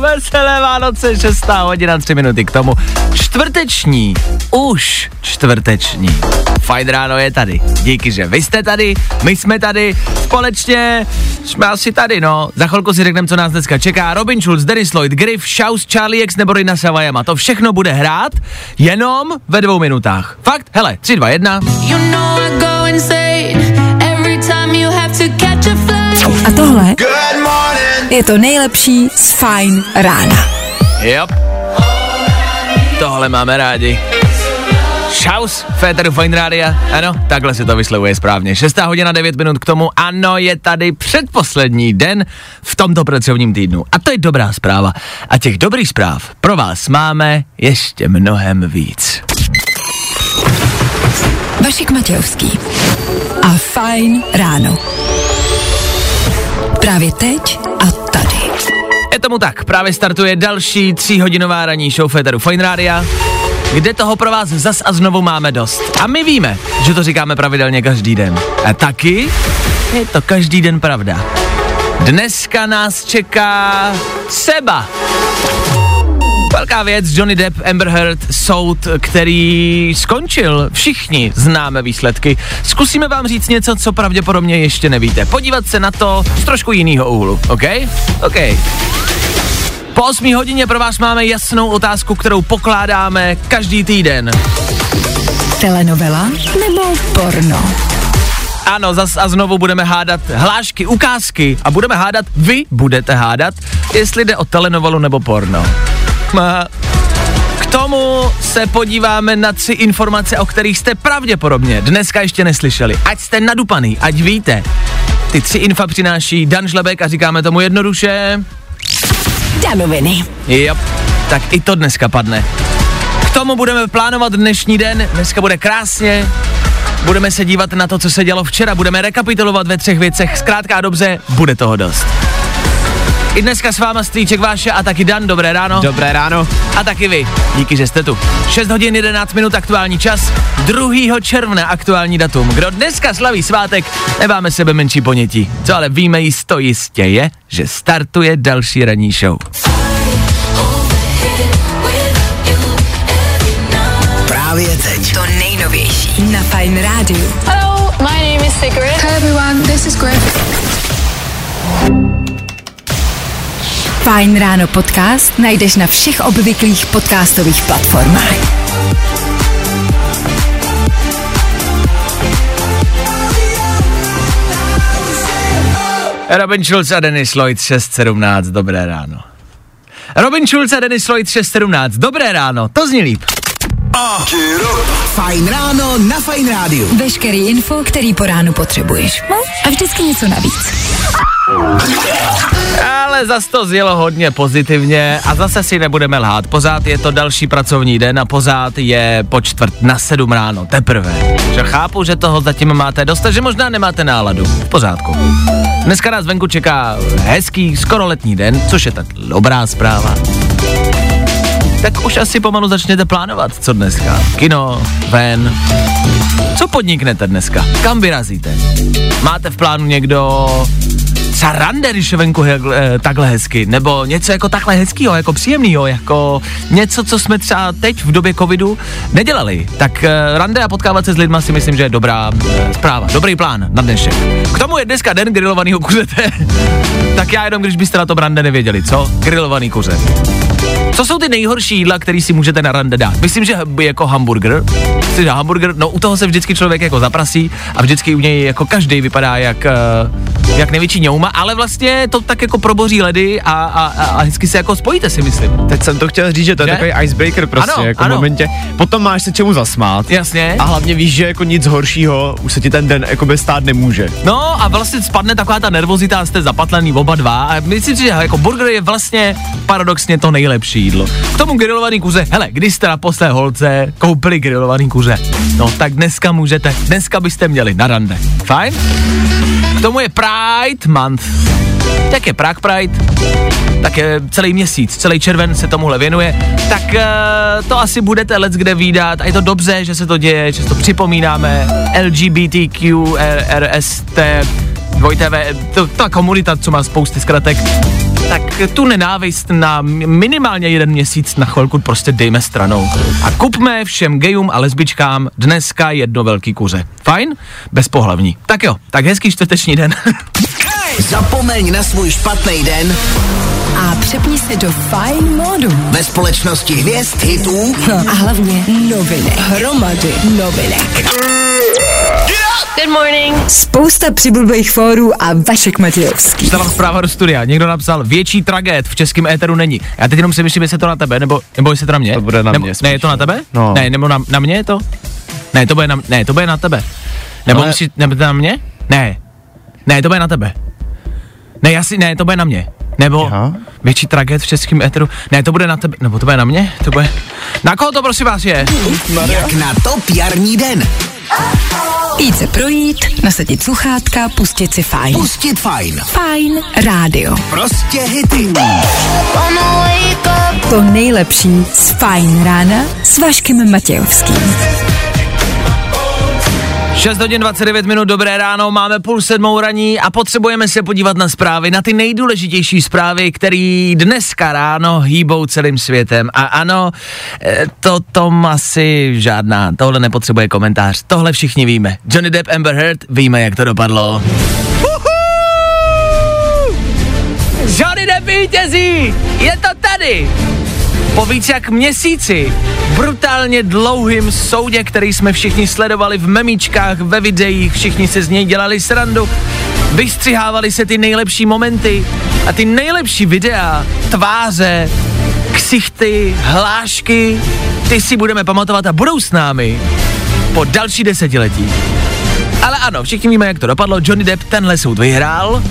veselé Vánoce, 6 hodina, 3 minuty k tomu. Čtvrteční, už čtvrteční. Fajn ráno je tady. Díky, že vy jste tady, my jsme tady, společně jsme asi tady, no. Za chvilku si řekneme, co nás dneska čeká. Robin Schulz, Dennis Lloyd, Griff, Shaus, Charlie X nebo Rina Savajama. To všechno bude hrát jenom ve dvou minutách. Fakt? Hele, 3, 2, 1. You know I go insane every time you have to catch a flight. A tohle je to nejlepší z Fine rána. Yep. Tohle máme rádi. Šaus, Féteru Fine Rádia. Ano, takhle se to vyslovuje správně. 6 hodina 9 minut k tomu. Ano, je tady předposlední den v tomto pracovním týdnu. A to je dobrá zpráva. A těch dobrých zpráv pro vás máme ještě mnohem víc. Vašek Matějovský. A Fine ráno. Právě teď. Je tomu tak, právě startuje další tříhodinová ranní show Féteru Fine Rádia, kde toho pro vás zas a znovu máme dost. A my víme, že to říkáme pravidelně každý den. A taky je to každý den pravda. Dneska nás čeká Seba. Velká věc, Johnny Depp, Amber Heard, soud, který skončil. Všichni známe výsledky. Zkusíme vám říct něco, co pravděpodobně ještě nevíte. Podívat se na to z trošku jiného úhlu, OK? OK. Po 8 hodině pro vás máme jasnou otázku, kterou pokládáme každý týden. Telenovela nebo porno? Ano, zas a znovu budeme hádat hlášky, ukázky a budeme hádat, vy budete hádat, jestli jde o telenovelu nebo porno. K tomu se podíváme na tři informace, o kterých jste pravděpodobně dneska ještě neslyšeli. Ať jste nadupaný, ať víte. Ty tři infa přináší Dan Žlebek a říkáme tomu jednoduše. Danoviny. Yep, tak i to dneska padne. K tomu budeme plánovat dnešní den, dneska bude krásně, budeme se dívat na to, co se dělo včera, budeme rekapitulovat ve třech věcech, zkrátka a dobře, bude toho dost. I dneska s váma Strýček Váše a taky Dan, dobré ráno. Dobré ráno. A taky vy, díky, že jste tu. 6 hodin 11 minut aktuální čas, 2. června aktuální datum. Kdo dneska slaví svátek, nemáme sebe menší ponětí. Co ale víme jisto jistě je, že startuje další ranní show. Právě teď. To nejnovější na Fine Radio. Hello, my name is Sigrid. Hi everyone, this is Griff. Fine Ráno podcast najdeš na všech obvyklých podcastových platformách. Robin Schulz a Dennis Lloyd 617, dobré ráno. Robin Schulz a Dennis Lloyd 617, dobré ráno, to zní líp. Fajn ráno na Fajn rádiu. Veškerý info, který po ránu potřebuješ. No a vždycky něco navíc. Ale zas to zjelo hodně pozitivně a zase si nebudeme lhát. Pořád je to další pracovní den a pořád je po čtvrt na sedm ráno, teprve. Že chápu, že toho zatím máte dost, že možná nemáte náladu. V pořádku. Dneska nás venku čeká hezký, skoro letní den, což je tak dobrá zpráva. Tak už asi pomalu začněte plánovat, co dneska. Kino, ven. Co podniknete dneska? Kam vyrazíte? Máte v plánu někdo třeba rande, když je venku jak, eh, takhle hezky, nebo něco jako takhle hezkýho, jako příjemného, jako něco, co jsme třeba teď v době covidu nedělali. Tak eh, rande a potkávat se s lidma si myslím, že je dobrá eh, zpráva, dobrý plán na dnešek. K tomu je dneska den grilovaného kuřete. tak já jenom, když byste na to rande nevěděli, co? Grilovaný kuře. Co jsou ty nejhorší jídla, které si můžete na rande dát? Myslím, že jako hamburger. Si dá hamburger, no u toho se vždycky člověk jako zaprasí a vždycky u něj jako každý vypadá jak, uh, jak největší ňouma, ale vlastně to tak jako proboří ledy a, a, a, hezky se jako spojíte si myslím. Teď jsem to chtěl říct, že to je Že? takový icebreaker prostě, Ano, jako ano. momentě. Potom máš se čemu zasmát. Jasně. A hlavně víš, že jako nic horšího už se ti ten den jako stát nemůže. No a vlastně spadne taková ta nervozita, jste zapatlený oba dva a myslím si, že jako burger je vlastně paradoxně to nejlepší. Nejlepší jídlo. K tomu grilovaný kuře, hele, když jste na posté holce koupili grilovaný kuře, no tak dneska můžete, dneska byste měli na rande. Fajn? K tomu je Pride Month. Jak je Prague Pride? Tak je celý měsíc, celý červen se tomuhle věnuje, tak uh, to asi budete let kde výdat a je to dobře, že se to děje, že to připomínáme, LGBTQ, RST, dvojtv, to, ta komunita, co má spousty zkratek, tak tu nenávist na minimálně jeden měsíc na chvilku prostě dejme stranou. A kupme všem gejům a lesbičkám dneska jedno velký kuře. Fajn? Bez pohlavní. Tak jo, tak hezký čtvrteční den. Zapomeň na svůj špatný den A přepni se do Fine modu. ve společnosti hvězd, hitů A hlavně novinek. Hromady novinek. Good morning. Spousta přibulbých fórů a Vašek Matějovský. Stala zpráva do studia. Někdo napsal, větší tragéd v českém éteru není. Já teď jenom si myslím, jestli je to na tebe, nebo, nebo jestli to na mě. To bude na nebo, mě Ne, je to na tebe? No. Ne, nebo na, na mě je to? Ne, to bude na, ne, to bude na tebe. Nebo Ale- myslíš, nebo to na mě? Ne. Ne, to bude na tebe. Ne, já si, ne, to bude na mě. Nebo Aha. větší tragéd v českém éteru. Ne, to bude na tebe, nebo to bude na mě? To bude... Na koho to prosím vás je? jak na top jarní den. Jít se projít, nasadit sluchátka, pustit si fajn. Pustit fajn. Fajn rádio. Prostě hity. To nejlepší z fajn rána s Vaškem Matějovským. 6 hodin 29 minut, dobré ráno, máme půl sedmou raní a potřebujeme se podívat na zprávy, na ty nejdůležitější zprávy, které dneska ráno hýbou celým světem. A ano, eh, to tom asi žádná, tohle nepotřebuje komentář, tohle všichni víme. Johnny Depp, Amber Heard, víme, jak to dopadlo. Johnny Depp vítězí, je to tady! Po víc jak měsíci brutálně dlouhým soudě, který jsme všichni sledovali v memíčkách, ve videích, všichni se z něj dělali srandu, vystřihávali se ty nejlepší momenty a ty nejlepší videa, tváře, ksichty, hlášky, ty si budeme pamatovat a budou s námi po další desetiletí. Ale ano, všichni víme, jak to dopadlo. Johnny Depp tenhle soud vyhrál.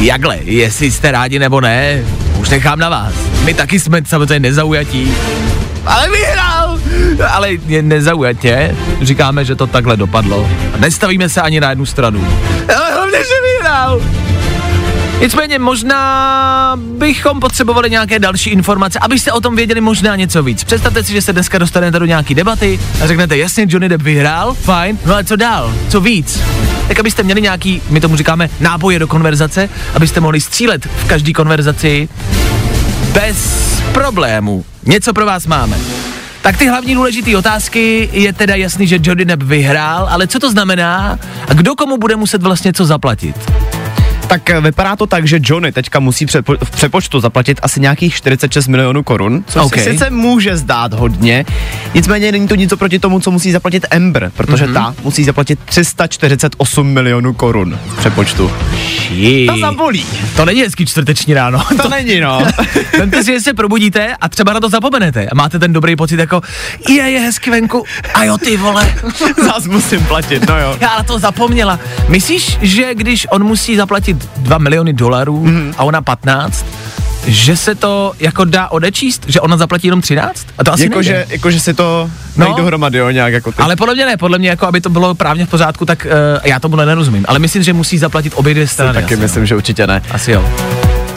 Jakhle, jestli jste rádi nebo ne, už nechám na vás. My taky jsme samozřejmě nezaujatí. Ale vyhrál! Ale je nezaujatě, říkáme, že to takhle dopadlo. A nestavíme se ani na jednu stranu. Ale hlavně, že vyhrál! Nicméně možná bychom potřebovali nějaké další informace, abyste o tom věděli možná něco víc. Představte si, že se dneska dostanete do nějaký debaty a řeknete, jasně, Johnny Depp vyhrál, fajn, no a co dál, co víc? Tak abyste měli nějaký, my tomu říkáme, náboje do konverzace, abyste mohli střílet v každé konverzaci bez problémů. Něco pro vás máme. Tak ty hlavní důležité otázky je teda jasný, že Johnny Depp vyhrál, ale co to znamená a kdo komu bude muset vlastně co zaplatit? Tak eh, vypadá to tak, že Johnny teďka musí přepo- v přepočtu zaplatit asi nějakých 46 milionů korun, což OK. okay. se sice může zdát hodně, nicméně není to nic oproti tomu, co musí zaplatit Amber, protože Mhm. mm-hmm. ta musí zaplatit 348 milionů korun v přepočtu. To zabolí. To není hezký čtvrteční ráno. To není, no. Vemte si, že se probudíte a třeba na to zapomenete a máte ten dobrý pocit jako, je, je hezky venku a jo ty vole, Zás musím platit, no jo. já na to zapomněla. Myslíš, že když on musí zaplatit 2 miliony dolarů mm. a ona 15, že se to jako dá odečíst, že ona zaplatí jenom 13? A to asi Jakože, nejde. jakože si to No. no. dohromady, jo, nějak jako ty. Ale podle mě ne, podle mě jako, aby to bylo právně v pořádku, tak uh, já tomu nerozumím. Ale myslím, že musí zaplatit obě dvě strany. taky asi, myslím, že určitě ne. No. Asi jo.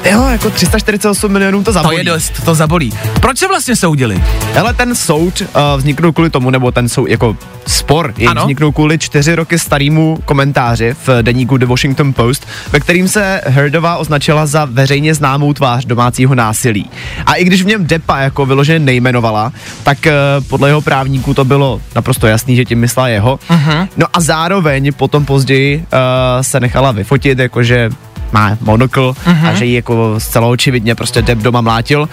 Jo, jako 348 milionů to To zabolí. je dost, to zabolí. Proč se vlastně soudili? Ale ten soud uh, vzniknul kvůli tomu, nebo ten soud jako spor, Ano. vzniknul kvůli čtyři roky starému komentáři v deníku The Washington Post, ve kterým se Heardová označila za veřejně známou tvář domácího násilí. A i když v něm Depa jako vyloženě nejmenovala, tak uh, podle jeho právníků to bylo naprosto jasný, že tím myslela jeho. Uh-huh. No a zároveň potom později uh, se nechala vyfotit, jakože má monokl uh-huh. a že ji jako zcela očividně prostě Depp doma mlátil.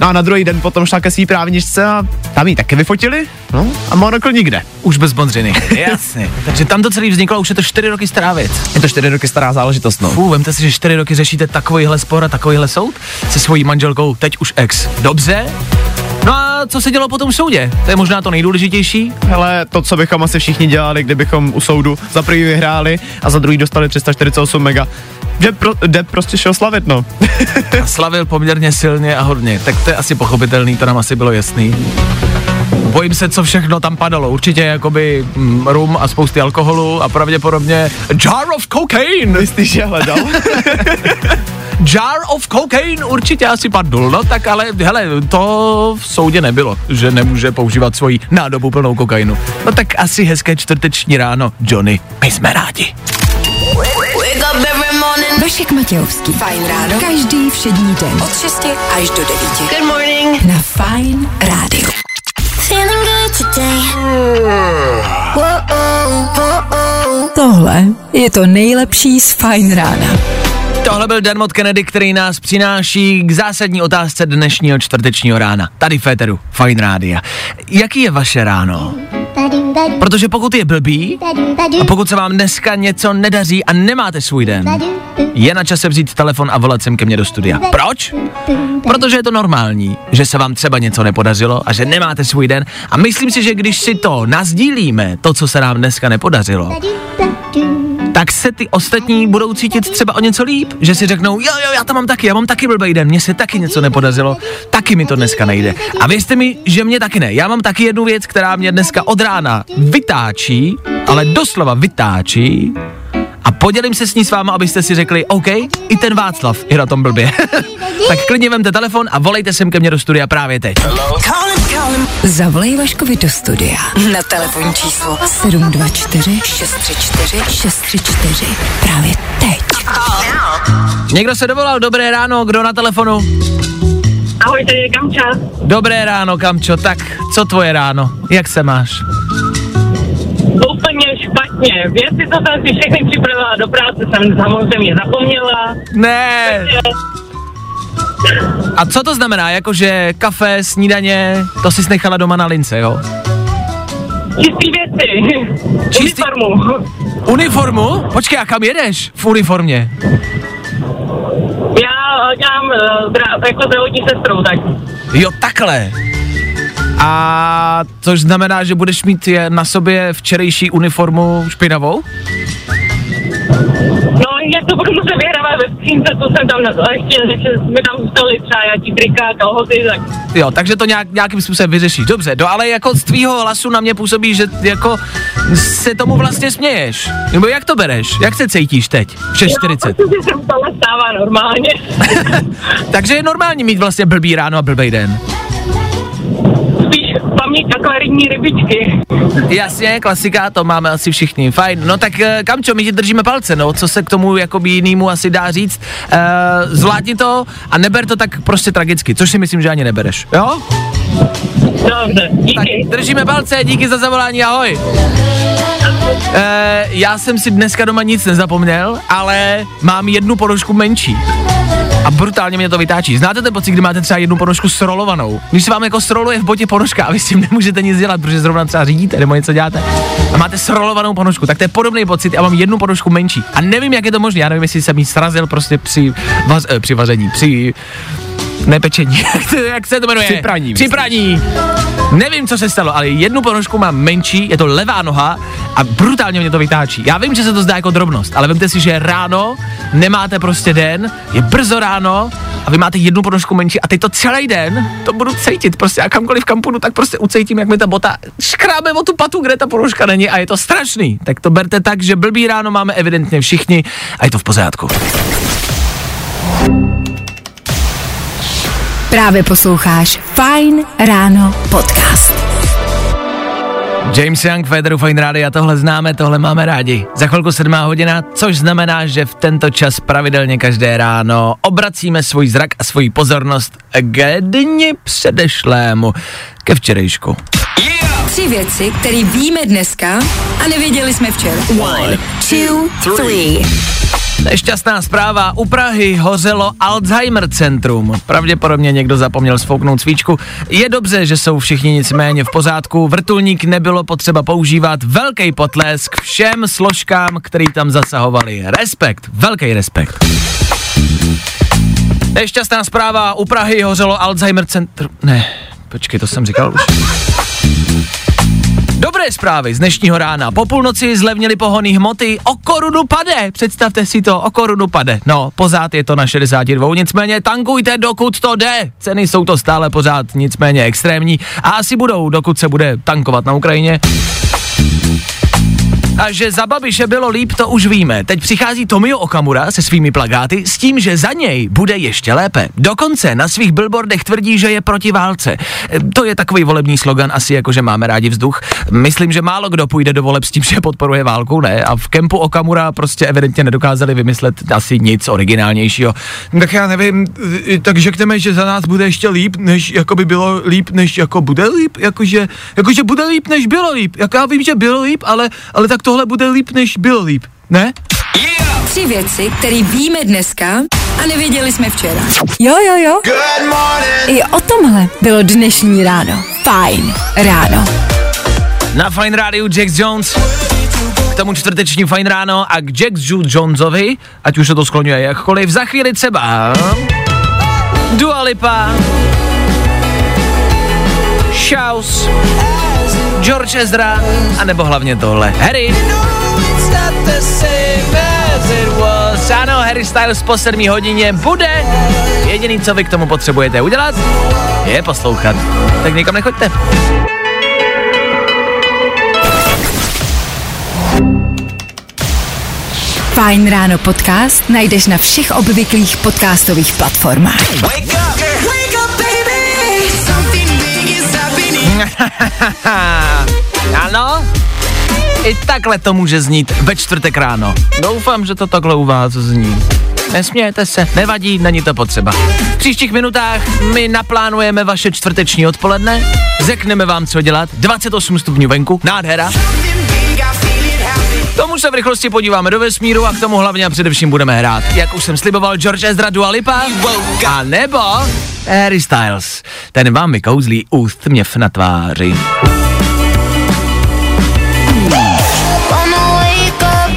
No a na druhý den potom šla ke svý právničce a tam ji taky vyfotili, no a monokl nikde. Už bez Bondřiny. Jasně. Takže tam to celý vzniklo, už je to čtyři roky stará věc. Je to čtyři roky stará záležitost, no. Fů, vemte si, že čtyři roky řešíte takovýhle spor a takovýhle soud se svojí manželkou, teď už ex. Dobře? No a co se dělo po tom soudě? To je možná to nejdůležitější. Hele, to, co bychom asi všichni dělali, kdybychom u soudu za prvý vyhráli a za druhý dostali 348 mega, že pro, Depp prostě šel slavit, no. A slavil poměrně silně a hodně. Tak to je asi pochopitelný, to nám asi bylo jasný. Bojím se, co všechno tam padalo. Určitě jakoby mm, rum a spousty alkoholu a pravděpodobně jar of cocaine. Myslíš, že hledal? Jar of cocaine určitě asi padl, no tak ale hele, to v soudě nebylo, že nemůže používat svoji nádobu plnou kokainu. No tak asi hezké čtvrteční ráno, Johnny, my jsme rádi. Vašek Matějovský. Fajn ráno. Každý všední den. Od 6 až do 9. Good morning. Na Fajn rádiu. Tohle je to nejlepší z Fajn rána. Tohle byl Dermot Kennedy, který nás přináší k zásadní otázce dnešního čtvrtečního rána. Tady Féteru, Fine Rádia. Jaký je vaše ráno? Protože pokud je blbý a pokud se vám dneska něco nedaří a nemáte svůj den, je na čase vzít telefon a volat sem ke mně do studia. Proč? Protože je to normální, že se vám třeba něco nepodařilo a že nemáte svůj den. A myslím si, že když si to nazdílíme, to, co se nám dneska nepodařilo, tak se ty ostatní budou cítit třeba o něco líp, že si řeknou, jo, jo, já to mám taky, já mám taky blbý den, mně se taky něco nepodařilo, taky mi to dneska nejde. A věřte mi, že mě taky ne. Já mám taky jednu věc, která mě dneska od rána vytáčí, ale doslova vytáčí, a podělím se s ní s váma, abyste si řekli, OK, i ten Václav je na tom blbě. tak klidně vemte telefon a volejte sem ke mně do studia právě teď. Zavolej Vaškovi do studia na telefonní číslo 724 634 634 právě teď. Někdo se dovolal, dobré ráno, kdo na telefonu? Ahoj, tady je Kamča. Dobré ráno, Kamčo, tak co tvoje ráno? Jak se máš? Špatně. Věci, co jsem si všechny připravila do práce, jsem samozřejmě zapomněla. Ne. A co to znamená? Jakože kafe, snídaně, to jsi nechala doma na lince, jo? Čistý věci. Čistý- Uniformu. Uniformu? Počkej, a kam jedeš v uniformě? Já eh, dělám uh, zdra- jako zdravotní sestrou, tak Jo, takhle. A což znamená, že budeš mít je na sobě včerejší uniformu špinavou? No, jak to budu muset vyhrávat ve skřínce, co jsem tam na ještě, že mi tam zůstaly třeba nějaký trika, kalhoty, tak Jo, takže to nějak, nějakým způsobem vyřešíš. Dobře, no ale jako z tvýho hlasu na mě působí, že jako se tomu vlastně směješ. Nebo jak to bereš? Jak se cítíš teď? V 6.40. protože se stává normálně. takže je normální mít vlastně blbý ráno a blbej den. Spíš paměť akvarijní rybičky. Jasně, klasika, to máme asi všichni. Fajn. No tak eh, Kamčo, my ti držíme palce, no, co se k tomu jakoby jinému asi dá říct. Uh, zvládni to a neber to tak prostě tragicky, což si myslím, že ani nebereš. Jo? Dobře, Tak díky. držíme palce, díky za zavolání, ahoj. E, já jsem si dneska doma nic nezapomněl, ale mám jednu ponožku menší. Brutálně mě to vytáčí. Znáte ten pocit, kdy máte třeba jednu ponožku srolovanou? Když se vám jako sroluje v botě ponožka a vy s tím nemůžete nic dělat, protože zrovna třeba řídíte nebo něco děláte. A máte srolovanou ponožku, tak to je podobný pocit. Já mám jednu ponožku menší. A nevím, jak je to možné. Já nevím, jestli jsem jí srazil prostě při, vaz, eh, při vaření, při nepečení. jak, se to jmenuje? Při praní, Při myslím. praní. Nevím, co se stalo, ale jednu ponožku mám menší, je to levá noha a brutálně mě to vytáčí. Já vím, že se to zdá jako drobnost, ale vemte si, že ráno, nemáte prostě den, je brzo ráno a vy máte jednu ponožku menší a teď to celý den to budu cítit prostě a kamkoliv kam půjdu, tak prostě ucítím, jak mi ta bota škrábe o tu patu, kde ta ponožka není a je to strašný. Tak to berte tak, že blbý ráno máme evidentně všichni a je to v pořádku. Právě posloucháš Fajn ráno podcast. James Young, Federu Fine Rády a tohle známe, tohle máme rádi. Za chvilku sedmá hodina, což znamená, že v tento čas pravidelně každé ráno obracíme svůj zrak a svoji pozornost k dni předešlému, ke včerejšku. Tři věci, které víme dneska a nevěděli jsme včera. One, two, three. Nešťastná zpráva, u Prahy hořelo Alzheimer centrum. Pravděpodobně někdo zapomněl sfouknout svíčku. Je dobře, že jsou všichni nicméně v pořádku. Vrtulník nebylo potřeba používat. Velký potlesk všem složkám, který tam zasahovali. Respekt, velký respekt. Nešťastná zpráva, u Prahy hořelo Alzheimer centrum. Ne, počkej, to jsem říkal už. Dobré zprávy z dnešního rána. Po půlnoci zlevnily pohony hmoty, o korunu pade. Představte si to, o korunu pade. No, pořád je to na 62, nicméně tankujte, dokud to jde. Ceny jsou to stále pořád nicméně extrémní a asi budou, dokud se bude tankovat na Ukrajině. A že za Babiše bylo líp, to už víme. Teď přichází Tomio Okamura se svými plagáty s tím, že za něj bude ještě lépe. Dokonce na svých billboardech tvrdí, že je proti válce. E, To je takový volební slogan, asi jako, že máme rádi vzduch. Myslím, že málo kdo půjde do voleb s tím, že podporuje válku, ne? A v kempu Okamura prostě evidentně nedokázali vymyslet asi nic originálnějšího. Tak já nevím, e, tak řekneme, že za nás bude ještě líp, než jako by bylo líp, než jako bude líp, jakože, jakože bude líp, než bylo líp. Jak já vím, že bylo líp, ale, ale tak tohle bude líp, než bylo líp, ne? Tři věci, které víme dneska a nevěděli jsme včera. Jo, jo, jo. I o tomhle bylo dnešní ráno. Fajn ráno. Na Fine Rádiu Jax Jones. K tomu čtvrteční Fine ráno a k Jax Ju Jonesovi, ať už se to skloňuje jakkoliv, za chvíli třeba Dua Lipa, Shouse, George Ezra, a nebo hlavně tohle, Harry. Ano, Harry Styles po 7 hodině bude. Jediný, co vy k tomu potřebujete udělat, je poslouchat. Tak nikam nechoďte. Fajn ráno podcast najdeš na všech obvyklých podcastových platformách. ano, i takhle to může znít ve čtvrtek ráno. Doufám, že to takhle u vás zní. Nesmějete se, nevadí, není to potřeba. V příštích minutách my naplánujeme vaše čtvrteční odpoledne, řekneme vám, co dělat, 28 stupňů venku, nádhera. Tomu se v rychlosti podíváme do vesmíru a k tomu hlavně a především budeme hrát. Jak už jsem sliboval, George Ezra Dua Lipa, a nebo Harry Styles. Ten vám vykouzlí ústměv na tváři.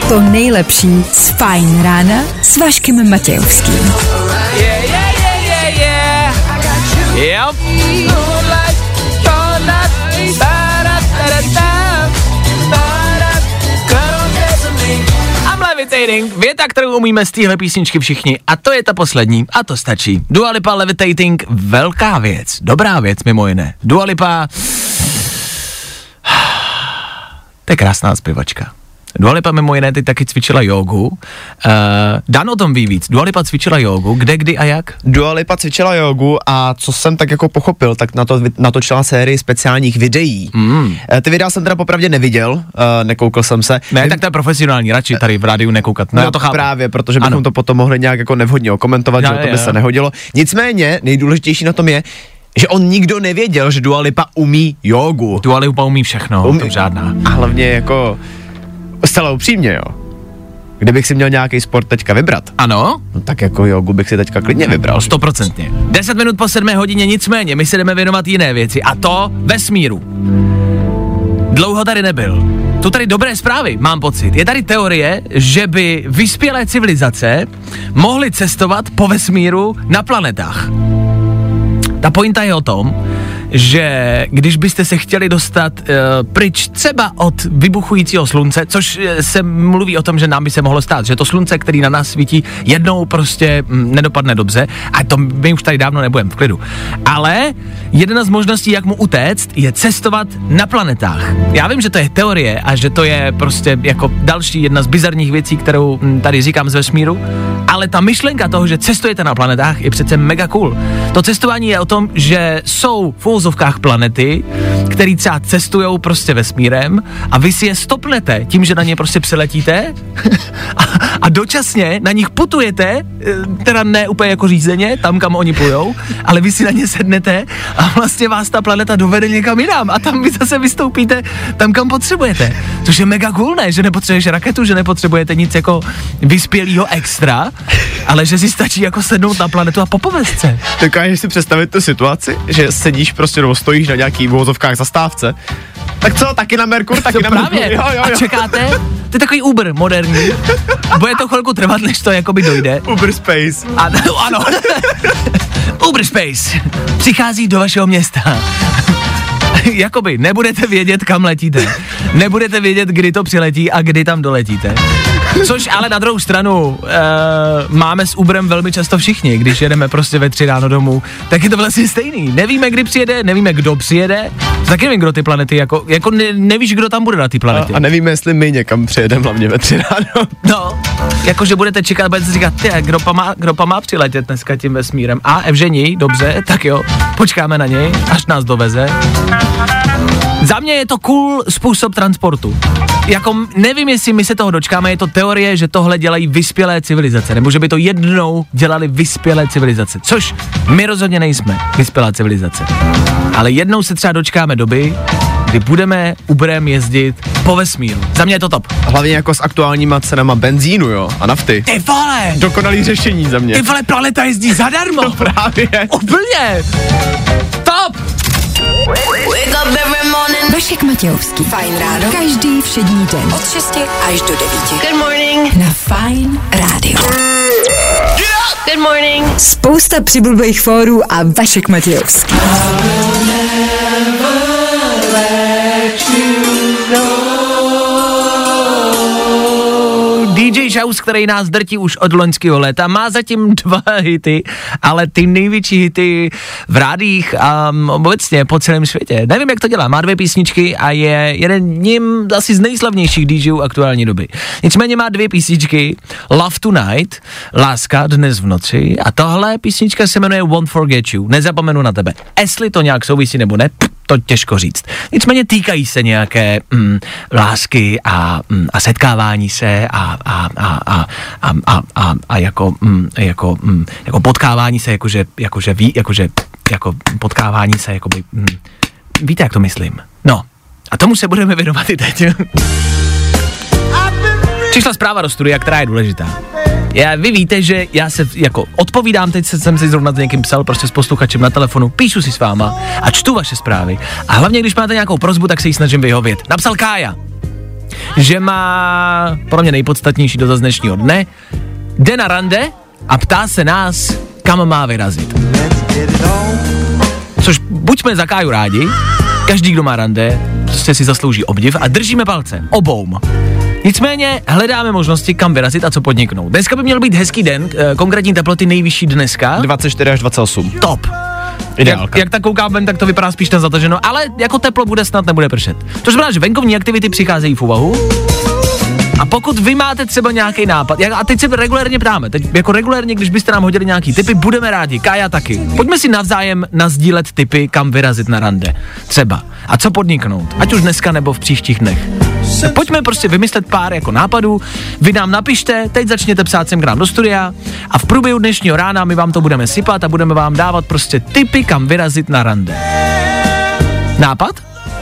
To nejlepší z Fajn rána s Vaškem Matějovským. Yeah, yeah, yeah, yeah, yeah. Yep. Levitating. Věta, kterou umíme z téhle písničky všichni. A to je ta poslední. A to stačí. Dua Lipa Levitating, velká věc. Dobrá věc, mimo jiné. Dua Lipa... To je krásná zpěvačka. Dua Lipa mimo jiné teď taky cvičila jogu. Uh, Dan o tom ví víc. Dua Lipa cvičila jogu. Kde, kdy a jak? Dua Lipa cvičila jogu a co jsem tak jako pochopil, tak na to natočila sérii speciálních videí. Mm. Ty videa jsem teda popravdě neviděl, uh, nekoukal jsem se. Ne, tak to je profesionální, radši tady v rádiu nekoukat. No, já to chápu. Právě, protože bychom Ano. to potom mohli nějak jako nevhodně okomentovat, Jo, že to by jo, se nehodilo. Nicméně, nejdůležitější na tom je, že on nikdo nevěděl, že Dua Lipa umí jogu. Dua Lipa umí všechno, Umí- to žádná. A hlavně jako, zcela upřímně, jo. Kdybych si měl nějaký sport teďka vybrat, Ano, no tak jako jogu bych si teďka klidně vybral. stoprocentně. 10 minut po 7 hodině, nicméně, my se jdeme věnovat jiné věci, a to vesmíru. Dlouho tady nebyl. Tu tady dobré zprávy, mám pocit. Je tady teorie, že by vyspělé civilizace mohly cestovat po vesmíru na planetách. Ta pointa je o tom, že když byste se chtěli dostat uh, pryč třeba od vybuchujícího slunce, což eh, se mluví o tom, že nám by se mohlo stát, že to slunce, který na nás svítí, jednou prostě mm, nedopadne dobře a to my už tady dávno nebudeme v klidu. Ale jedna z možností, jak mu utéct, je cestovat na planetách. Já vím, že to je teorie a že to je prostě jako další jedna z bizarních věcí, kterou mm, tady říkám z vesmíru, ale ta myšlenka toho, že cestujete na planetách, je přece mega cool. To cestování je o tom, že jsou úvozovkách planety, které třeba cestují prostě vesmírem a vy si je stopnete tím, že na ně prostě přeletíte a, a dočasně na nich putujete, eh, teda ne úplně jako řízeně, tam, kam oni plujou, ale vy si na ně sednete a vlastně vás ta planeta dovede někam jinam a tam vy zase vystoupíte tam, kam potřebujete. Což je mega cool, ne? Že nepotřebuješ raketu, že nepotřebujete nic jako vyspělého extra, ale že si stačí jako sednout na planetu a popovést se. Dokážeš si představit tu situaci, že sedíš prostě nebo stojíš na nějaký vozovkách zastávce, tak co, taky na Merkur, taky To na právě. Merkur, jo, jo, A jo. čekáte? To je takový Uber moderní. Bude to chvilku trvat, než to jakoby dojde. Uber Space. A, ano. Uber Space přichází do vašeho města. jakoby nebudete vědět, kam letíte. Nebudete vědět, kdy to přiletí a kdy tam doletíte. Což ale na druhou stranu e, máme s Uberem velmi často všichni, když jedeme prostě ve tři ráno domů, tak je to vlastně stejný. Nevíme, kdy přijede, nevíme, kdo přijede, taky nevím, kdo ty planety, jako, jako ne, nevíš, kdo tam bude na ty planety. A, a nevíme, jestli my někam přijedeme hlavně ve tři ráno. No, jakože budete čekat, budete říkat, ty, kdo pa, má, kdo pa má přiletět dneska tím vesmírem. A Evžení, dobře, tak jo, počkáme na něj, až nás doveze. Za mě je to cool způsob transportu. Jako nevím, jestli my se toho dočkáme, je to teorie, že tohle dělají vyspělé civilizace, nebo že by to jednou dělali vyspělé civilizace, což my rozhodně nejsme vyspělá civilizace. Ale jednou se třeba dočkáme doby, kdy budeme Uberem jezdit po vesmíru. Za mě je to top. Hlavně jako s aktuálníma cenama benzínu, jo, a nafty. Ty vole! Dokonalý řešení za mě. Ty vole, planeta jezdí zadarmo! No právě. Úplně! Top! Vašek Matějovský. Fajn ráno. Každý všední den. Od 6 až do 9. Good morning. Na Fajn rádio. Good morning. Spousta přibulbých fórů a Vašek Matějovský. DJ Shouse, který nás drtí už od loňského léta, má zatím dva hity, ale ty největší hity v rádích a um, obecně po celém světě. Nevím, jak to dělá, má dvě písničky a je jeden ním asi z nejslavnějších DJů aktuální doby. Nicméně má dvě písničky, Love Tonight, Láska dnes v noci a tohle písnička se jmenuje Won't Forget You, nezapomenu na tebe. Jestli to nějak souvisí nebo ne, to těžko říct. Nicméně týkají se nějaké mm, lásky a, mm, a setkávání se a, a, a, a, a, a, a, a jako, mm, jako, mm, jako potkávání se, jakože, jakože ví, jakože, jako potkávání se, jakoby, mm, víte, jak to myslím. No, a tomu se budeme věnovat i teď. Přišla zpráva do studia, která je důležitá. Já, vy víte, že já se jako odpovídám, teď se, jsem si zrovna s někým psal, prostě s posluchačem na telefonu, píšu si s váma a čtu vaše zprávy. A hlavně, když máte nějakou prozbu, tak se jí snažím vyhovět. Napsal Kája, že má pro mě nejpodstatnější dotaz dnešního dne, jde na rande a ptá se nás, kam má vyrazit. Což buďme za Káju rádi, každý, kdo má rande, prostě si zaslouží obdiv a držíme palce, oboum. Nicméně hledáme možnosti, kam vyrazit a co podniknout. Dneska by měl být hezký den, eh, konkrétní teploty nejvyšší dneska. 24 až 28. Top. Ideálka. Jak, jak tak koukám ven, tak to vypadá spíš na zataženo, ale jako teplo bude snad nebude pršet. To znamená, že venkovní aktivity přicházejí v úvahu. A pokud vy máte třeba nějaký nápad, a teď se regulérně ptáme, teď jako regulérně, když byste nám hodili nějaký typy, budeme rádi, Kája taky. Pojďme si navzájem nazdílet typy, kam vyrazit na rande. Třeba. A co podniknout, ať už dneska nebo v příštích dnech. Pojďme prostě vymyslet pár jako nápadů, vy nám napište, teď začněte psát sem k nám do studia a v průběhu dnešního rána my vám to budeme sypat a budeme vám dávat prostě typy, kam vyrazit na rande. Nápad?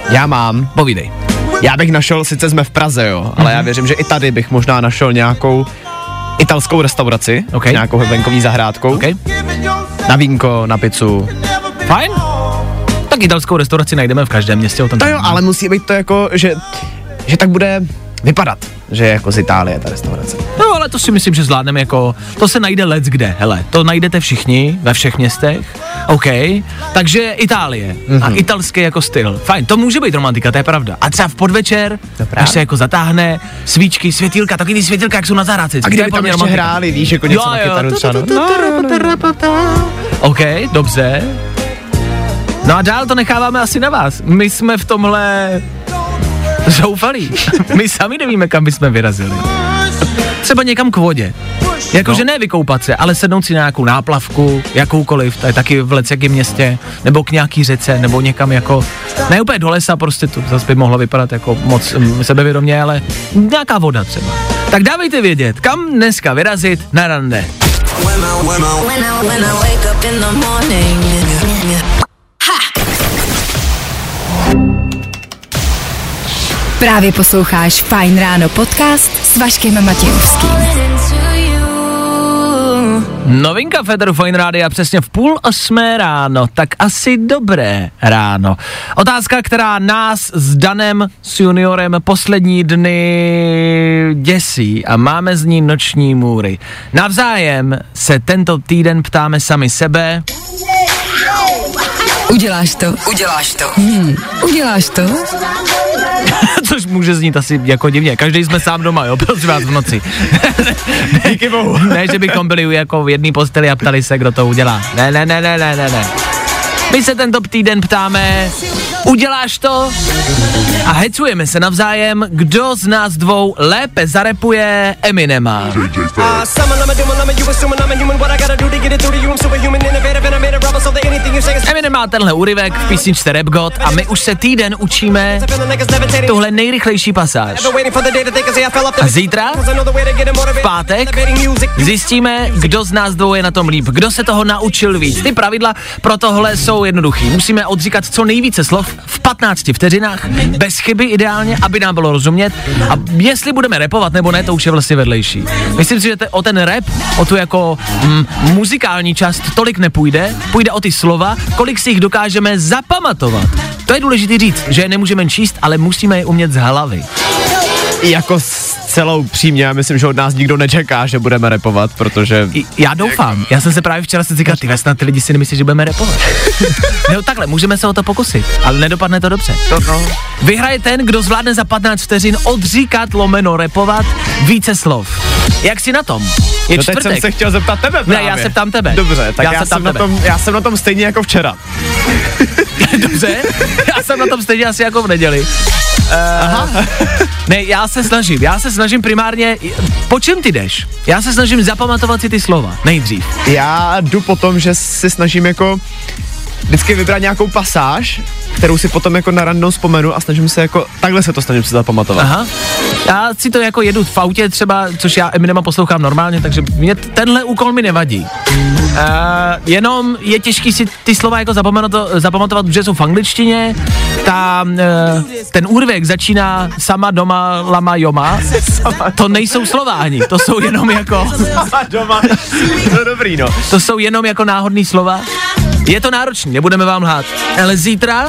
Já mám. Povídej. Já bych našel, sice jsme v Praze, jo, ale já věřím, že i tady bych možná našel nějakou italskou restauraci, Ok. s nějakou venkovní zahrádkou, OK? na vínko, na pizzu. Fajn? Tak italskou restauraci najdeme v každém městě. O tom To jo, ale musí být to jako, že, že tak bude vypadat, že je jako z Itálie ta restaurace. No, ale to si myslím, že zvládneme jako, to se najde let kde, hele, to najdete všichni ve všech městech, OK, takže Itálie mm-hmm. a italský jako styl, fajn, to může být romantika, to je pravda. A třeba v podvečer, právě. až se jako zatáhne, svíčky, světilka, taky ty světilka, jak jsou na zahrádce. A kdyby tam ještě hráli, víš, jako něco na kytaru třeba. OK, dobře. No a dál to necháváme asi na vás. My jsme v tomhle zoufalí. My sami nevíme, kam bychom vyrazili. Třeba někam k vodě. Jakože no. ne vykoupat se, ale sednout si na nějakou náplavku, jakoukoliv, to je taky v lecekém městě, nebo k nějaký řece, nebo někam jako, ne úplně do lesa, prostě to zase by mohlo vypadat jako moc mm, sebevědomě, ale nějaká voda třeba. Tak dávejte vědět, kam dneska vyrazit na rande. Právě posloucháš Fajn ráno podcast s Vaškem Matějovským. Novinka Federu Fine Rádia přesně v půl osmé ráno, tak asi dobré ráno. Otázka, která nás s Danem, s juniorem poslední dny děsí a máme z ní noční můry. Navzájem se tento týden ptáme sami sebe. Uděláš to? Uděláš to. Hmm. Uděláš to? Což může znít asi jako divně. Každý jsme sám doma, jo, prosím vás v noci. Díky bohu. ne, že bychom byli jako v jedné posteli a ptali se, kdo to udělá. Ne, ne, ne, ne, ne, ne, ne. My se tento týden ptáme, uděláš to? A hecujeme se navzájem, kdo z nás dvou lépe zarepuje Eminema. Eminem má tenhle úryvek v písničce Rap God a my už se týden učíme tuhle nejrychlejší pasáž. A zítra, v pátek, zjistíme, kdo z nás dvou je na tom líp, kdo se toho naučil víc. Ty pravidla pro tohle jsou jednoduchý. Musíme odříkat co nejvíce slov v 15 vteřinách, bez chyby ideálně, aby nám bylo rozumět. A jestli budeme repovat nebo ne, to už je vlastně vedlejší. Myslím si, že te, o ten rap, o tu jako mm, muzikální část tolik nepůjde, půjde o ty slova, kolik si jich dokážeme zapamatovat. To je důležité říct, že je nemůžeme číst, ale musíme je umět z hlavy. Jako s celou přímě, já myslím, že od nás nikdo nečeká, že budeme repovat, protože... I, já doufám, já jsem se právě včera si říkal, ty snad ty lidi si nemyslí, že budeme repovat. no takhle, můžeme se o to pokusit, ale nedopadne to dobře. To, no. Vyhraje ten, kdo zvládne za 15 vteřin odříkat lomeno repovat více slov. Jak si na tom? Je No teď čtvrtek. jsem se chtěl zeptat tebe Ne, právě. já se ptám tebe. Dobře, tak Já já, se jsem na tebe. tom, já jsem na tom stejně jako včera. Dobře, já jsem na tom stejně asi jako v neděli. Uh, Aha. ne, já se snažím, já se snažím primárně, po čem ty jdeš? Já se snažím zapamatovat si ty slova, nejdřív. Já jdu po tom, že si snažím jako vždycky vybrat nějakou pasáž, kterou si potom jako na random vzpomenu a snažím se jako, takhle se to snažím si zapamatovat. Aha. Já si to jako jedu v autě třeba, což já Eminema poslouchám normálně, takže mě tenhle úkol mi nevadí. Uh, jenom je těžký si ty slova jako zapamatovat, zapamatovat, jsou v angličtině. Ta, uh, ten úrvek začíná sama doma lama joma. To nejsou slova ani, to jsou jenom jako, A doma, no dobrý no. to jsou jenom jako náhodný slova. Je to náročný, nebudeme vám lhát. Ale zítra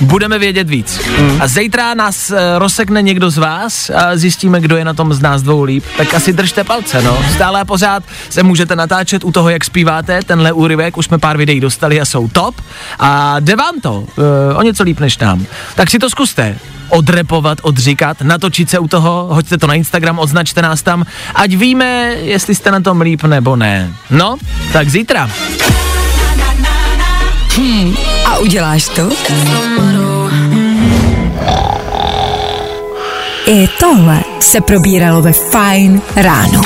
budeme vědět víc. A zítra nás uh, rozsekne někdo z vás a zjistíme, kdo je na tom z nás dvou líp. Tak asi držte palce, no. Stále a pořád se můžete natáčet u toho, jak zpíváte. Tenhle úryvek už jsme pár videí dostali a jsou top. A jde vám to uh, o něco líp než nám. Tak si to zkuste odrepovat, odříkat, natočit se u toho, hoďte to na Instagram, označte nás tam, ať víme, jestli jste na tom líp nebo ne. No, tak zítra. A uděláš to? I tohle se probíralo ve Fine ráno.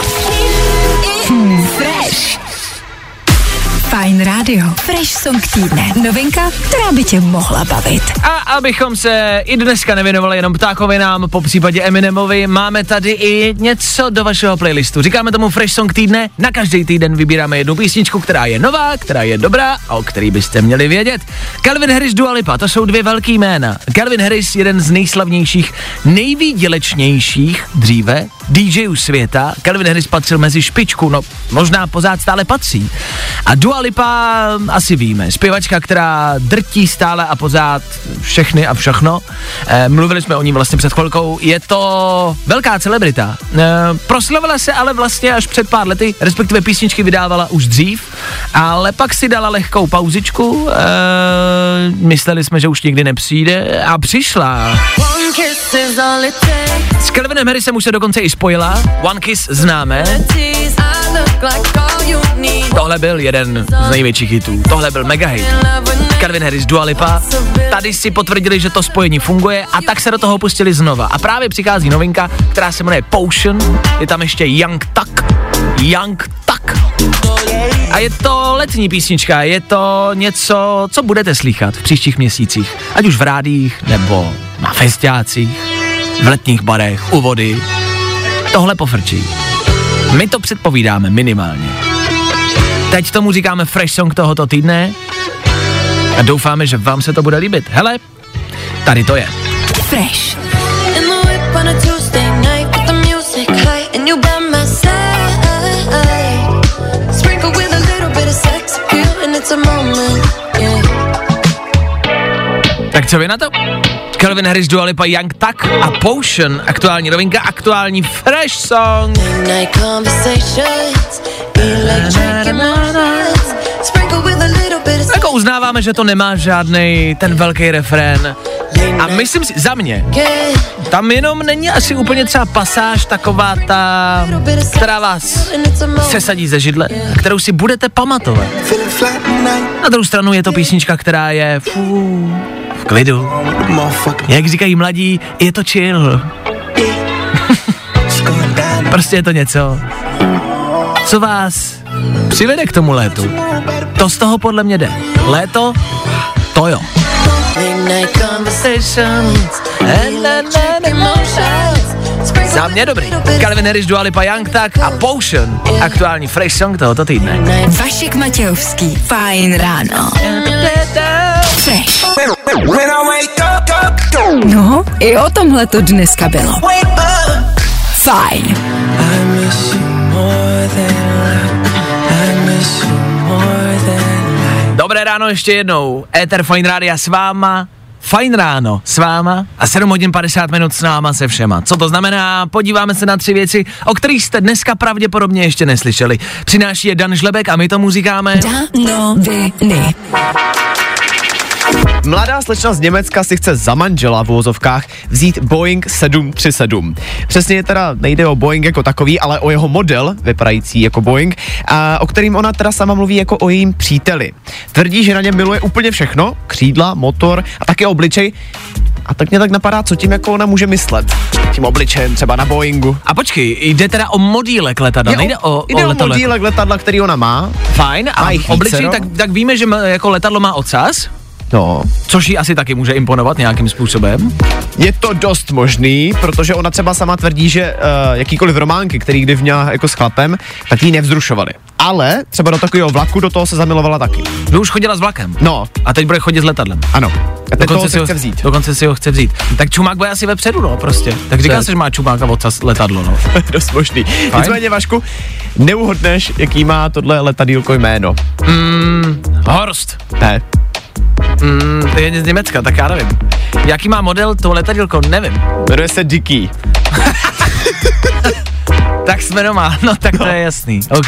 Fine Radio. Fresh song týdne. Novinka, která by tě mohla bavit. A abychom se i dneska nevěnovali jenom ptákovinám, po případě Eminemovi, máme tady i něco do vašeho playlistu. Říkáme tomu Fresh Song týdne, na každý týden vybíráme jednu písničku, která je nová, která je dobrá a o který byste měli vědět. Calvin Harris, Dua Lipa, to jsou dvě velký jména. Calvin Harris, jeden z nejslavnějších, nejvýdělečnějších dříve DJů světa. Calvin Harris patřil mezi špičku, no možná pořád stále patří. A Dua Lipa asi víme, zpěvačka, která drtí stále a pořád všechny a všechno. E, mluvili jsme o ní vlastně před chvilkou. Je to velká celebrita. E, proslavila se ale vlastně až před pár lety, respektive písničky vydávala už dřív, ale pak si dala lehkou pauzičku. E, mysleli jsme, že už nikdy nepřijde a přišla. S Calvinem Harrisem už se dokonce i spojila. One Kiss známe. Tohle byl jeden z největších hitů. Tohle byl mega hit. Calvin Harris, Dua Lipa. Tady si potvrdili, že to spojení funguje a tak se do toho pustili znova. A právě přichází novinka, která se jmenuje Potion. Je tam ještě Young Tuck. Young Tuck. A je to letní písnička, je to něco, co budete slychat v příštích měsících. Ať už v rádích, nebo na festiácích, v letních barech, u vody. Tohle pofrčí. My to předpovídáme minimálně. Teď tomu říkáme Fresh Song tohoto týdne a doufáme, že vám se to bude líbit. Hele, tady to je. Fresh. Tak co vy na to? Calvin Harris, Dua Lipa, Young Tuck a Potion, aktuální novinka, aktuální Fresh Song. Jako uznáváme, že to nemá žádný ten velký refrén. A myslím si, za mě, tam jenom není asi úplně třeba pasáž taková ta, která vás sesadí ze židle, kterou si budete pamatovat. Na druhou stranu je to písnička, která je fů, v klidu. Jak říkají mladí, je to chill. prostě je to něco, co vás přivede k tomu létu. To z toho podle mě jde. Léto, to jo. Za mě dobrý. Calvin Harris, Dua Lipa, Young Tak a Potion. Aktuální fresh song tohoto týdne. Vašek Matějovský, fajn ráno. Fresh. No, i o tomhle to dneska bylo. Fajn. Dobré ráno ještě jednou. Ether Fine Rádia s váma. Fajn ráno s váma a 7 hodin 50 minut s náma se všema. Co to znamená? Podíváme se na tři věci, o kterých jste dneska pravděpodobně ještě neslyšeli. Přináší je Dan Žlebek a my tomu říkáme... Danoviny. Mladá slečna z Německa si chce za manžela v úvozovkách vzít Boeing 737. Přesně teda nejde o Boeing jako takový, ale o jeho model, vypadající jako Boeing, a o kterým ona teda sama mluví jako o jejím příteli. Tvrdí, že na něm miluje úplně všechno, křídla, motor a také obličej. A tak mě tak napadá, co tím jako ona může myslet. Tím obličejem třeba na Boeingu. A počkej, jde teda o modílek letadla, Je nejde o, jde o o letadlo. modílek letadla, který ona má. Fajn, a jich obličej, tak, tak víme, že jako letadlo má ocas, No, což jí asi taky může imponovat nějakým způsobem. Je to dost možný, protože ona třeba sama tvrdí, že uh, jakýkoliv románky, který kdy měla jako s chlapem, tak jí nevzrušovaly. Ale třeba do takového vlaku do toho se zamilovala taky. No už chodila s vlakem. No, A teď bude chodit s letadlem. ano. A teď toho si ho chce vzít. Dokonce si ho chce vzít. Tak čumák bude asi vepředu, no, prostě. Tak říká se, že má čumáka ocas letadlo, no. dost možný. Nicméně, Vašku, neuhodneš, jaký má tohle letadílko jméno. Horst. Ne. Mm, to je z Německa, tak já nevím. Jaký má model to letadílko, nevím. Jmenuje se Dicky. Tak jsme doma, no tak to je jasný. OK.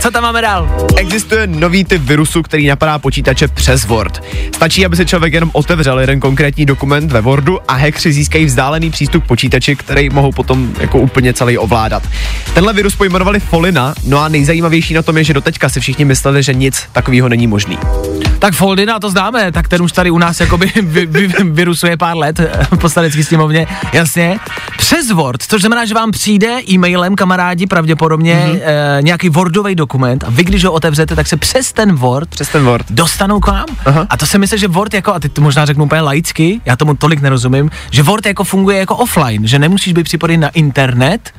Co tam máme dál? Existuje nový typ virusu, který napadá počítače přes Word. Stačí, aby se člověk jenom otevřel jeden konkrétní dokument ve Wordu a hackři získají vzdálený přístup k počítači, který mohou potom jako úplně celý ovládat. Tenhle virus pojmenovali Folina, no a nejzajímavější na tom je, že doteďka si všichni mysleli, že nic takového není možný. Tak Foldina to známe, tak ten už tady u nás jakoby vy, vy, virusuje pár let v poslanecké sněmovně, jasně. Přes Word, což znamená, že vám přijde e-mailem kamarádi pravděpodobně mm-hmm. e, nějaký Wordový dokument a vy, když ho otevřete, tak se přes ten Word Přes ten Word. dostanou k vám. Aha. A to si myslím, že Word jako, a teď to možná řeknu úplně laicky, já tomu tolik nerozumím, že Word jako funguje jako offline, že nemusíš být připojený na internet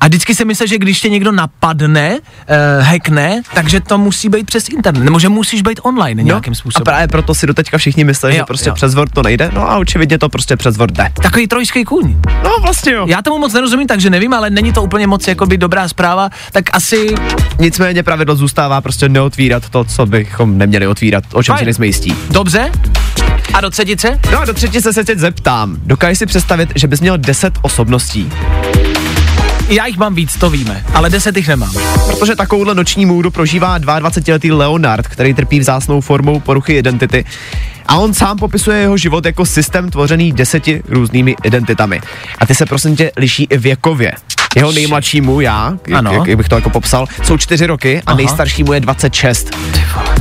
a vždycky si myslím, že když tě někdo napadne, uh, hackne, takže to musí být přes internet, nebo že musíš být online nějakým No, A způsobem. právě proto si doteďka všichni mysleli, Jo, že prostě jo. přes Word to nejde, no a očividně to prostě přes Word jde. Takový trojský kůň. No vlastně jo. Já tomu moc nerozumím, takže nevím, ale není to úplně moc jakoby dobrá zpráva, tak asi Nicméně pravidlo zůstává prostě neotvírat to, co bychom neměli otvírat, o čem Fajn. si nejsme jistí. dobře. A do třetice? No a do třetí se teď zeptám. Dokážeš si představit, že bys měl 10 osobností? Já jich mám víc, to víme, ale deset jich nemám. Protože takovouhle noční můdu prožívá 22-letý Leonard, který trpí vzácnou formou poruchy identity. A on sám popisuje jeho život jako systém tvořený deseti různými identitami. A ty se prosím tě liší i věkově. Jeho nejmladšímu, já, jak, Ano. jak, jak bych to jako popsal, jsou čtyři roky a Aha. nejstaršímu je 26.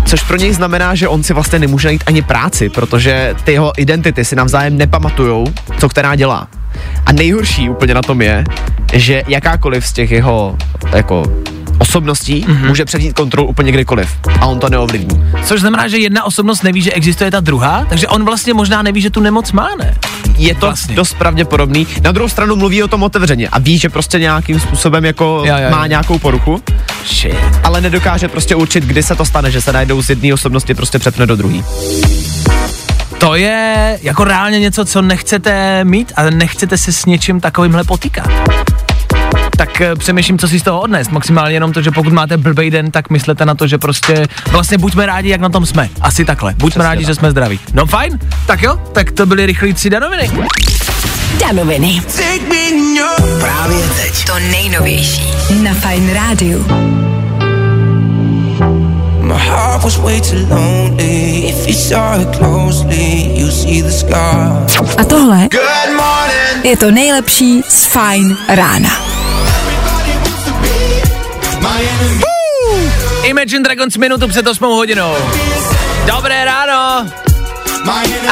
Což pro něj znamená, že on si vlastně nemůže najít ani práci, protože ty jeho identity si navzájem nepamatujou, co která dělá. A nejhorší úplně na tom je, že jakákoliv z těch jeho jako osobností mm-hmm. může převzít kontrolu úplně kdykoliv a on to neovlivní. Což znamená, že jedna osobnost neví, že existuje ta druhá, takže on vlastně možná neví, že tu nemoc má, ne? Je to Vlastně. dost pravděpodobný. Na druhou stranu mluví o tom otevřeně a ví, že prostě nějakým způsobem jako Jo, jo, jo. má nějakou poruchu, Shit. ale nedokáže prostě určit, kdy se to stane, že se najednou z jedné osobnosti prostě přepne do druhé. To je jako reálně něco, co nechcete mít a nechcete se s něčím takovýmhle potýkat. Tak eh, přemýšlím, co si z toho odnést. Maximálně jenom to, že pokud máte blbej den, tak myslete na to, že prostě vlastně buďme rádi, jak na tom jsme. Asi takhle. Buďme Přesně rádi, tak. že jsme zdraví. No fajn, tak jo, tak to byly rychlý tři danoviny. Danoviny. Právě teď. To nejnovější na Fajn rádiu. My heart was way too lonely. If A tohle je to nejlepší z Fine rána. Imagine Dragons minutu před 8 hodinou. Dobré ráno,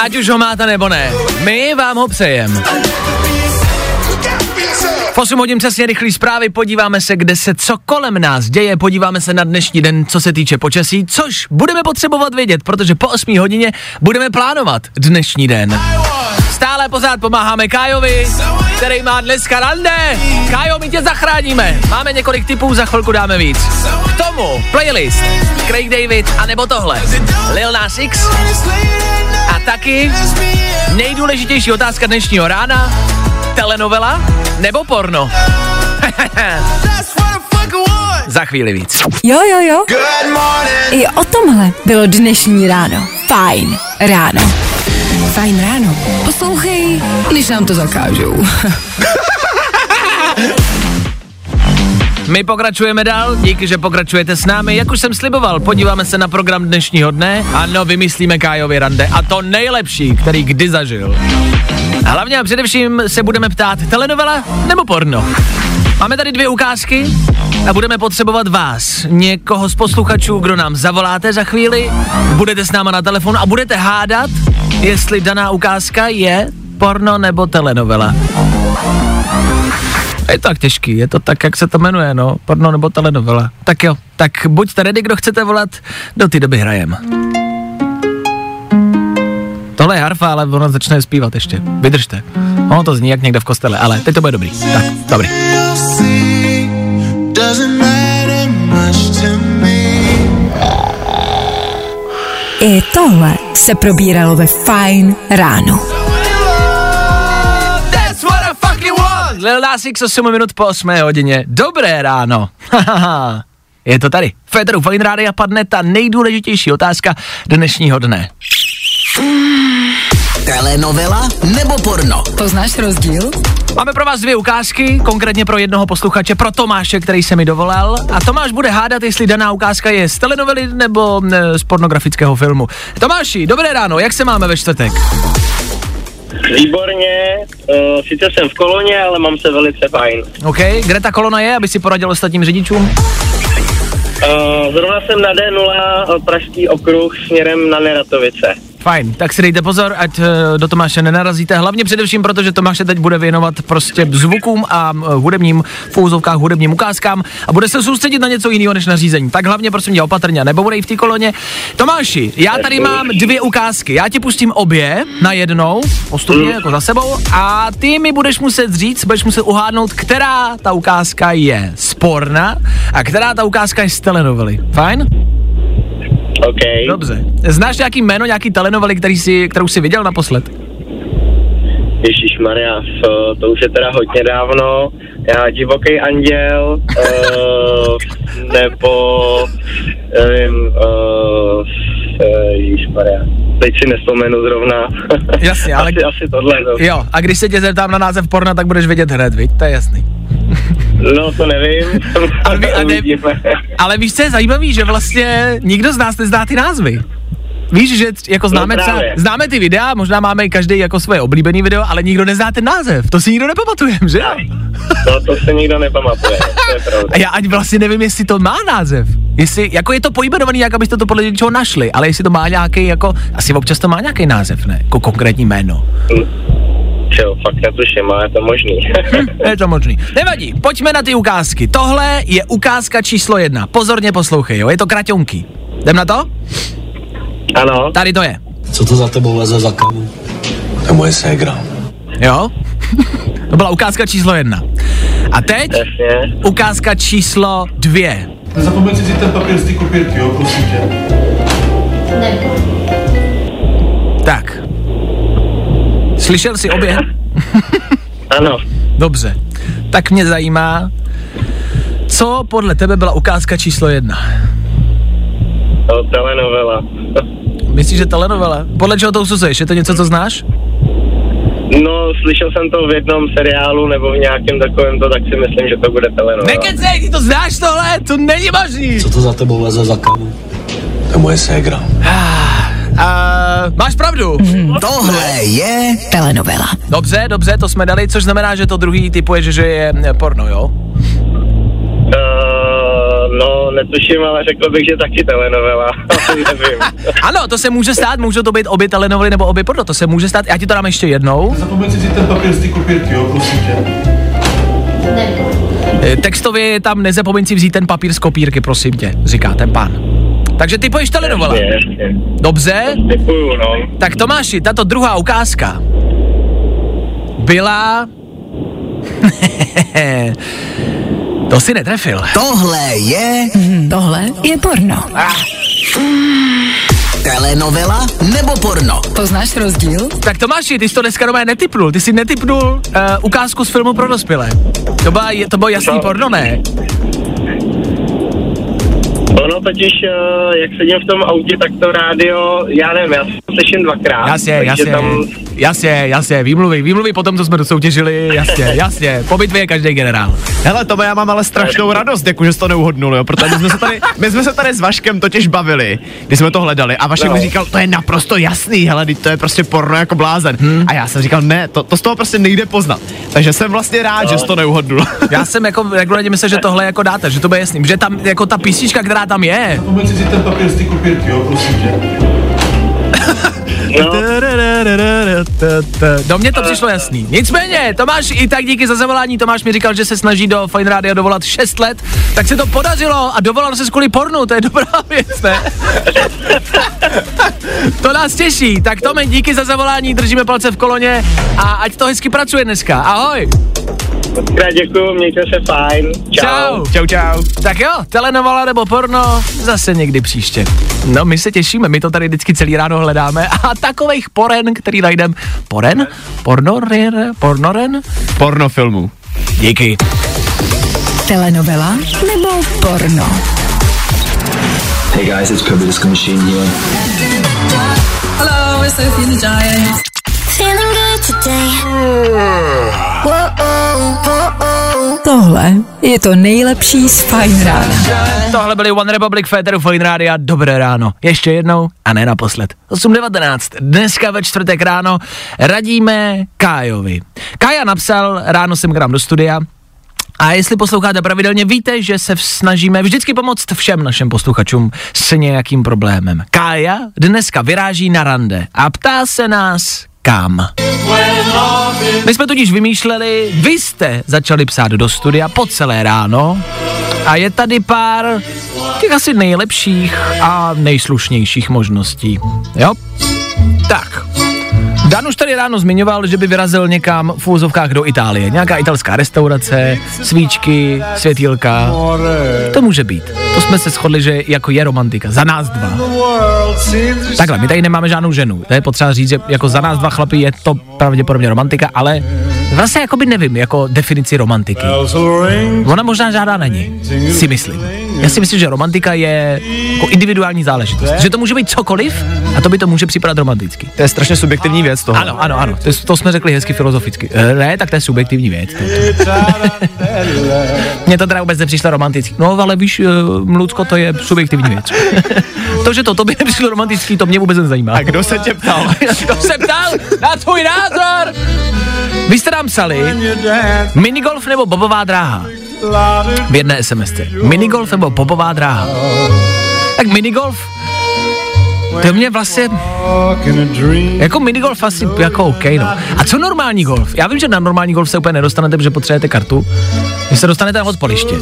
ať už ho máte nebo ne. My vám ho přejem. V 8 hodin přesně rychlý zprávy, podíváme se, kde se co kolem nás děje, podíváme se na dnešní den, co se týče počasí, což budeme potřebovat vědět, protože po 8 hodině budeme plánovat dnešní den. Stále pořád pomáháme Kájovi, který má dneska rande. Kájo, my tě zachráníme. Máme několik typů, za chvilku dáme víc. K tomu playlist Craig David a nebo tohle. Lil Nas X a taky nejdůležitější otázka dnešního rána. Telenovela nebo porno? za chvíli víc. Jo, jo, jo. I o tomhle bylo dnešní ráno. Fajn ráno. Fajn ráno. Poslouchej, když nám to zakážou. My pokračujeme dál, díky, že pokračujete s námi. Jak už jsem sliboval, podíváme se na program dnešního dne. Ano, vymyslíme Kájovi rande. A to nejlepší, který kdy zažil. A hlavně a především se budeme ptát, telenovela nebo porno? Máme tady dvě ukázky a budeme potřebovat vás, někoho z posluchačů, kdo nám zavoláte za chvíli, budete s náma na telefonu a budete hádat, jestli daná ukázka je porno nebo telenovela. Je to tak těžký, je to tak, jak se to jmenuje, no, porno nebo telenovela. Tak jo, tak buďte ready, kdo chcete volat, do té doby hrajem. Tohle je harfa, ale ono začne zpívat ještě. Vydržte. Ono to zní jak někde v kostele, ale teď to bude dobrý. Tak, dobrý. I tohle se probíralo ve Fajn ráno. That's what I fucking want! Lil Nas X 8 minut po 8 hodině. Dobré ráno. je to tady. Federu Fine Rádia padne ta nejdůležitější otázka dnešního dne. Telenovela nebo porno? Poznáš rozdíl? Máme pro vás dvě ukázky, konkrétně pro jednoho posluchače, pro Tomáše, který se mi dovolal. A Tomáš bude hádat, jestli daná ukázka je z telenovely nebo ne, z pornografického filmu. Tomáši, dobré ráno, jak se máme ve čtvrtek? Výborně, uh, sice jsem v koloně, ale mám se velice fajn. OK, kde ta kolona je, aby si poradil ostatním řidičům? Uh, zrovna jsem na D0 eh, Pražský okruh směrem na Neratovice. Fajn, tak si dejte pozor, ať uh, do Tomáše nenarazíte. Hlavně především, protože Tomáš se teď bude věnovat prostě zvukům a uh, hudebním, v fouzovkách hudebním ukázkám a bude se soustředit na něco jiného než na řízení. Tak hlavně prosím tě opatrně, nebo bude v té koloně. Tomáši, já tady mám dvě ukázky. Já ti pustím obě na jednou, postupně jako za sebou, a ty mi budeš muset říct, budeš muset uhádnout, která ta ukázka je sporná a která ta ukázka je z telenovely. Fajn? OK. Dobře. Znáš nějaký jméno, nějaký telenovely, který jsi, kterou jsi viděl naposled? Ježíš Maria, to už je teda hodně dávno. Já divoký anděl, uh, nebo nevím, uh, Ježíš Maria. Teď si nespomenu zrovna. Jasně, ale... asi, asi tohle. No. Jo, a když se tě zeptám na název porna, tak budeš vědět hned, viď? To je jasný. No, to nevím. Ale, vy, a ne, ale víš, co je zajímavý, že vlastně nikdo z nás nezná ty názvy. Víš, že jako známe, No třeba, známe ty videa, možná máme i každý jako svoje oblíbený video, ale nikdo nezná ten název. To si nikdo nepamatuje, že jo? No, to se nikdo nepamatuje, to je pravda. A já ani vlastně nevím, jestli to má název. Jestli, jako je to pojmenovaný, jak abyste to podle něčeho našli, ale jestli to má nějaký, jako, asi občas to má nějaký název, ne? Jako konkrétní jméno. Jo, fakt netuším, ale je to možný. Je to možný. Nevadí, pojďme na ty ukázky. Tohle je ukázka číslo jedna. Pozorně poslouchej, jo, je to kraťonky. Jdem na to? ano, Tady to je. Co to za tebou leze za kamu? To je moje ségra. Jo? to byla ukázka číslo jedna. A teď jasně. ukázka číslo dvě. Nezapomeň si ten papír z té kopírky, jo, prosím tě. Tak. Slyšel jsi obě? Ano, Dobře. Tak mě zajímá, co podle tebe byla ukázka číslo jedna? to telenovela. Myslíš, že telenovela? Podle čeho to usuzuješ? Je to něco, co znáš? No, slyšel jsem to v jednom seriálu nebo v nějakém takovém to, tak si myslím, že to bude telenovela. Nekecej, ty to znáš tohle? To není možný. Co to za tebou leze za kamu? To je moje ségra. A Máš pravdu. Tohle je Telenovela. Dobře, dobře, to jsme dali, což znamená, že to druhý typuje, že, že je eh, porno, jo? Uh, no, netuším, ale řekl bych, že taky telenovela. Nevím. Ano, to se může stát, můžou to být obě telenovely nebo obě porno, to se může stát, já ti to dám ještě jednou. Zapomeň si ten papír z té kopírky, jo, prosím tě. Eh, Textově je tam nezapomeň si vzít ten papír z kopírky, prosím tě, říká ten pán. Takže ty. Jasně, jasně. Dobře, Typuju, no. tak Tomáši, tato druhá ukázka byla... to si netrefil. Tohle je Tohle je porno. telenovela nebo porno. Poznáš rozdíl? Tak Tomáši, ty jsi to dneska doma netypnul, ty jsi netypnul uh, ukázku z filmu pro dospělé. To, byla, to bylo jasný No. porno, ne? Ono totiž, eh, jak sedím v tom autě, tak to rádio, já nevím, já to slyším dvakrát. Jasně, jasně, Tam, jasně, jasně, výmluvy, výmluvy potom, co jsme dosoutěžili, jasně, jasně, po bitvě je každý generál. Hele, to já mám ale strašnou radost, jako že jsi to neuhodnul, jo, protože my jsme se tady, my jsme se tady s Vaškem totiž bavili, když jsme to hledali a Vašek No. mi říkal, to je naprosto jasný, hele, to je prostě porno jako blázen. Hmm. A já jsem říkal, ne, to, to z toho prostě nejde poznat. Takže jsem vlastně rád, že jsi to neuhodnul. Já jsem jako regulárně myslel, že tohle jako dáte, že to bude jasný, že tam jako ta písnička, která tam je, Zapomeň si ten papír z té kopírky, jo, prosím tě. no, Do mě to přišlo jasný. Nicméně, Tomáš, i tak díky za zavolání. Tomáš mi říkal, že se snaží do Fine Radio dovolat 6 let, tak se to podařilo a dovolal se kvůli pornu, to je dobrá věc, ne? to nás těší. Tak Tome, díky za zavolání, držíme palce v koloně a ať to hezky pracuje dneska. Ahoj. Krát děkuju, mějte se fajn. Čau. Čau. Čau, čau. Tak jo, telenovala nebo porno, zase někdy příště. No, my se těšíme, my to tady vždycky celý ráno hledáme a takových poren, který najdem. Poren? Pornoren? Pornoren? Pornofilmů. Díky. Telenovela nebo porno? Hey guys, it's Kirby Disco Machine here. Hello, it's Sophie and the Giants. Tohle je to nejlepší z Fine Rána. Tohle byly One Republic Féteru Fine Radio. Dobré ráno. Ještě jednou a ne naposled. 8.19. Dneska ve čtvrtek ráno radíme Kájovi. Kája napsal, ráno jsem k nám do studia, a jestli posloucháte pravidelně, víte, že se snažíme vždycky pomoct všem našim posluchačům s nějakým problémem. Kája dneska vyráží na rande a ptá se nás, kam. My jsme tudíž vymýšleli, vy jste začali psát do studia po celé ráno a je tady pár těch asi nejlepších a nejslušnějších možností. Jo? Tak. Dan už tady ráno zmiňoval, že by vyrazil někam v úzovkách do Itálie. Nějaká italská restaurace, svíčky, světýlka. To může být. Jsme se shodli, že jako je romantika. Za nás dva. Takhle, my tady nemáme žádnou ženu. To je potřeba říct, že jako za nás dva chlapy je to pravděpodobně romantika, ale vlastně jakoby nevím, jako definici romantiky. Ona možná žádá není, si myslím. Já si myslím, že romantika je jako individuální záležitost. Že to může být cokoliv a to by to může připadat romanticky. To je strašně subjektivní věc toho. Ano, ano, ano, to, to jsme řekli hezky filozoficky. E, ne, tak to je subjektivní věc. Mně to teda vůbec nepřišlo romantický. No, ale víš, Mlucko, to je subjektivní věc. to, že to tobě nepřišlo romantický, to mě vůbec nezajímá. A kdo se tě ptal? Kdo se ptal na tvůj názor? Vy jste nám psali minigolf nebo bobová dráha v jedné SMS. Minigolf nebo bobová dráha. Tak minigolf, to mě vlastně, jako minigolf asi jako OK, no. A co normální golf? Já vím, že na normální golf se úplně nedostanete, protože potřebujete kartu. Vy se dostanete na odpaliště.